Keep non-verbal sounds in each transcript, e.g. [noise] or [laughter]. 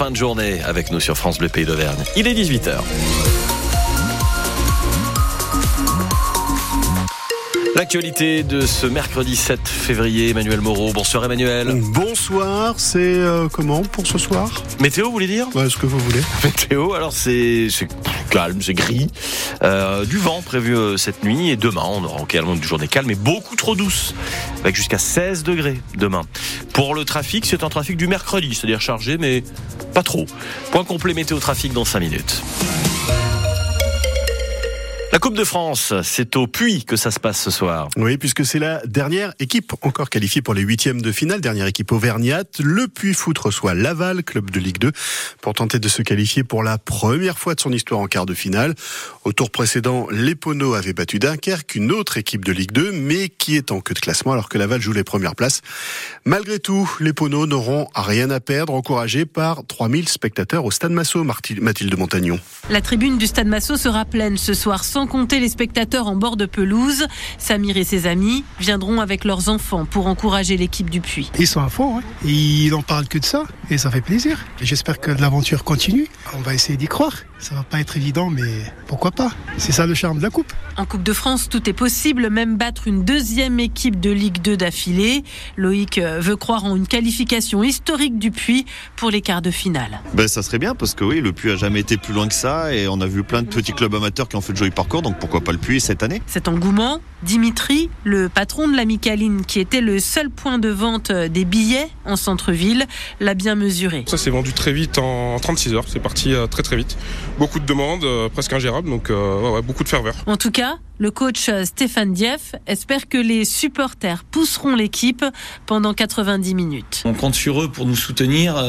fin de journée avec nous sur France Bleu Pays d'Auvergne. Il est 18h. L'actualité de ce mercredi 7 février, Emmanuel Moreau. Bonsoir Emmanuel. Bonsoir, c'est euh, comment pour ce soir? Météo, vous voulez dire? Ouais, Ce que vous voulez. [laughs] Météo, alors c'est calme, c'est gris. Euh, du vent prévu euh, cette nuit et demain, on aura également une journée calme et beaucoup trop douce, avec jusqu'à 16 degrés demain. Pour le trafic, c'est un trafic du mercredi, c'est-à-dire chargé, mais pas trop. Point complet météo trafic dans 5 minutes. La Coupe de France, c'est au Puy que ça se passe ce soir. Oui, puisque c'est la dernière équipe encore qualifiée pour les huitièmes de finale, dernière équipe auvergnate. Le Puy Foot reçoit Laval, club de Ligue 2, pour tenter de se qualifier pour la première fois de son histoire en quart de finale. Au tour précédent, les Poneaux avaient battu Dunkerque, une autre équipe de Ligue 2, mais qui est en queue de classement alors que Laval joue les premières places. Malgré tout, les Poneaux n'auront rien à perdre, encouragés par 3000 spectateurs au Stade Massot, Mathilde Montagnon. La tribune du Stade Massot sera pleine ce soir sans compter les spectateurs en bord de pelouse. Samir et ses amis viendront avec leurs enfants pour encourager l'équipe du Puy. Ils sont à fond, hein. ils n'en parlent que de ça et ça fait plaisir. J'espère que l'aventure continue. On va essayer d'y croire. Ça va pas être évident, mais pourquoi pas? C'est ça le charme de la Coupe. En Coupe de France, tout est possible, même battre une deuxième équipe de Ligue 2 d'affilée. Loïc euh, veut croire en une qualification historique du Puy pour les quarts de finale. Ben, ça serait bien parce que oui, le Puy a jamais été plus loin que ça et on a vu plein de petits clubs amateurs qui ont fait le joli parcours, donc pourquoi pas le Puy cette année? Cet engouement, Dimitri, le patron de la Micaline, qui était le seul point de vente des billets en centre-ville, l'a bien mesuré. Ça s'est vendu très vite en 36 heures, c'est parti euh, très très vite beaucoup de demandes, euh, presque ingérables, donc euh, beaucoup de ferveur. En tout cas, le coach euh, Stéphane Dieff espère que les supporters pousseront l'équipe pendant 90 minutes. On compte sur eux pour nous soutenir,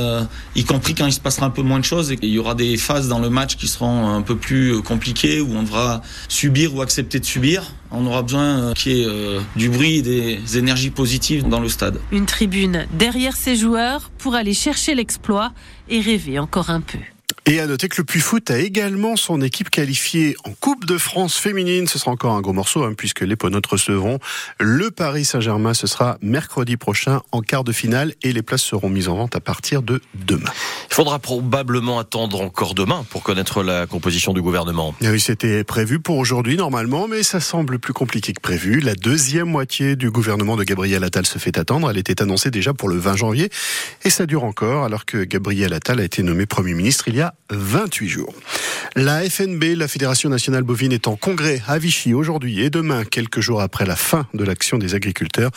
y compris quand il se passera un peu moins de choses et qu'il y aura des phases dans le match qui seront un peu plus compliquées où on devra subir ou accepter de subir. On aura besoin qu'il y ait du bruit et des énergies positives dans le stade. Une tribune derrière ces joueurs pour aller chercher l'exploit et rêver encore un peu. Et à noter que le Puy Foot a également son équipe qualifiée en Coupe de France féminine. Ce sera encore un gros morceau, hein, puisque les Ponotes recevront le Paris Saint-Germain. Ce sera mercredi prochain en quart de finale et les places seront mises en vente à partir de demain. Il faudra probablement attendre encore demain pour connaître la composition du gouvernement. oui, c'était prévu pour aujourd'hui normalement, mais ça semble plus compliqué que prévu. La deuxième moitié du gouvernement de Gabriel Attal se fait attendre. Elle était annoncée déjà pour le 20 janvier et ça dure encore alors que Gabriel Attal a été nommé Premier ministre il y a 28 jours. La FNB, la Fédération nationale bovine, est en congrès à Vichy aujourd'hui et demain, quelques jours après la fin de l'action des agriculteurs.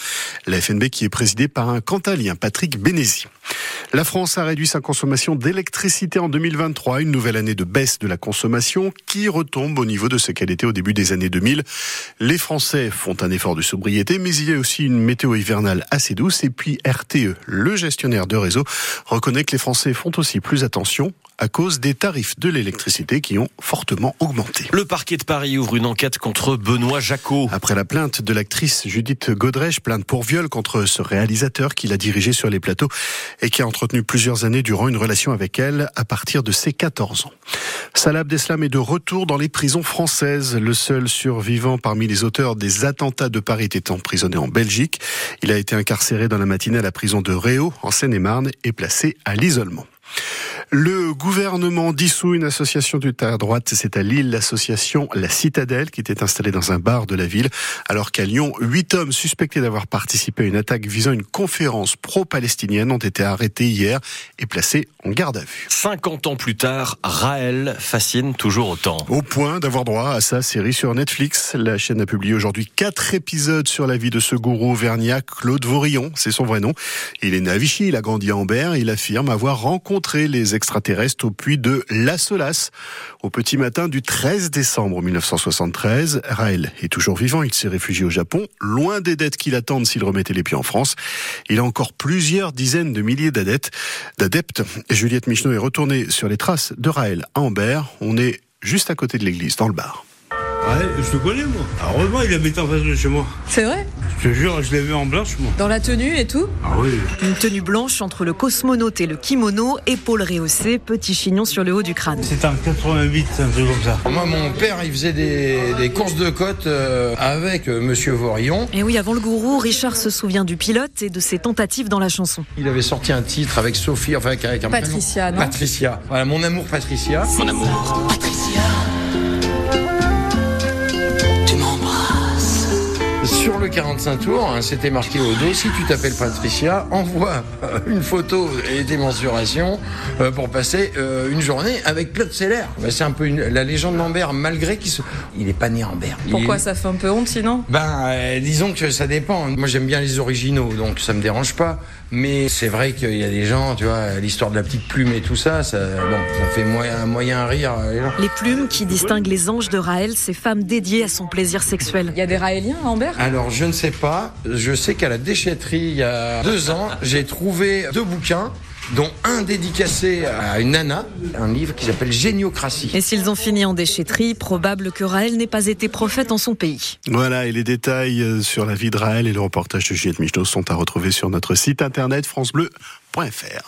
La FNB qui est présidée par un cantalien, Patrick Bénézi. La France a réduit sa consommation d'électricité en 2023, une nouvelle année de baisse de la consommation qui retombe au niveau de ce qu'elle était au début des années 2000. Les Français font un effort de sobriété, mais il y a aussi une météo hivernale assez douce. Et puis RTE, le gestionnaire de réseau, reconnaît que les Français font aussi plus attention à cause des tarifs de l'électricité qui ont fortement augmenté. Le parquet de Paris ouvre une enquête contre Benoît Jacot. Après la plainte de l'actrice Judith Godrèche, plainte pour viol contre ce réalisateur qui l'a dirigé sur les plateaux et qui a entretenu plusieurs années durant une relation avec elle à partir de ses 14 ans. Salah Abdeslam est de retour dans les prisons françaises. Le seul survivant parmi les auteurs des attentats de Paris était emprisonné en Belgique. Il a été incarcéré dans la matinée à la prison de Réau, en Seine-et-Marne, et placé à l'isolement. Le gouvernement dissout une association du terre droite, c'est à Lille l'association La Citadelle qui était installée dans un bar de la ville, alors qu'à Lyon, huit hommes suspectés d'avoir participé à une attaque visant une conférence pro-palestinienne ont été arrêtés hier et placés en garde à vue. 50 ans plus tard, Raël fascine toujours autant. Au point d'avoir droit à sa série sur Netflix, la chaîne a publié aujourd'hui quatre épisodes sur la vie de ce gourou auvergnat, Claude Vaurillon, c'est son vrai nom. Il est né à Vichy, il a grandi à Ambert, il affirme avoir rencontré les extraterrestres au puits de La Solace. Au petit matin du 13 décembre 1973, Raël est toujours vivant. Il s'est réfugié au Japon, loin des dettes qu'il attendent s'il remettait les pieds en France. Il a encore plusieurs dizaines de milliers d'adeptes. Juliette Michneau est retournée sur les traces de Raël à Ambert. On est juste à côté de l'église, dans le bar. Ouais, je te connais, moi. Heureusement, il habite en face de chez moi. C'est vrai? Je te jure, je l'ai vu en blanche, moi. Dans la tenue et tout Ah oui. Une tenue blanche entre le cosmonaute et le kimono, épaules rehaussées, petit chignon sur le haut du crâne. C'est en 88, un truc comme ça. Moi, mon père, il faisait des, des courses de côte euh, avec euh, Monsieur Vorillon. Et oui, avant le gourou, Richard se souvient du pilote et de ses tentatives dans la chanson. Il avait sorti un titre avec Sophie, enfin avec, avec un Patricia, prénom. non Patricia. Voilà, mon amour Patricia. Mon amour, Patricia. Sur le 45 tours, hein, c'était marqué au dos, si tu t'appelles Patricia, envoie [laughs] une photo et des mensurations euh, pour passer euh, une journée avec Claude Seller. Bah, c'est un peu une- la légende d'Ambert, malgré qu'il se... Il est pas né Ambert. Il Pourquoi est- ça fait un peu honte sinon? Ben, euh, disons que ça dépend. Moi, j'aime bien les originaux, donc ça me dérange pas. Mais c'est vrai qu'il y a des gens, tu vois, l'histoire de la petite plume et tout ça, ça, bon, ça fait moyen, moyen rire. euh, les gens. Les plumes qui distinguent les anges de Raël, ces femmes dédiées à son plaisir sexuel. Il y a des Raéliens à Ambert? Alors, je ne sais pas. Je sais qu'à la déchetterie, il y a deux ans, j'ai trouvé deux bouquins, dont un dédicacé à une nana, un livre qui s'appelle Géniocratie. Et s'ils ont fini en déchetterie, probable que Raël n'ait pas été prophète en son pays. Voilà, et les détails euh, sur la vie de Raël et le reportage de Juliette Michneau sont à retrouver sur notre site internet francebleu.fr.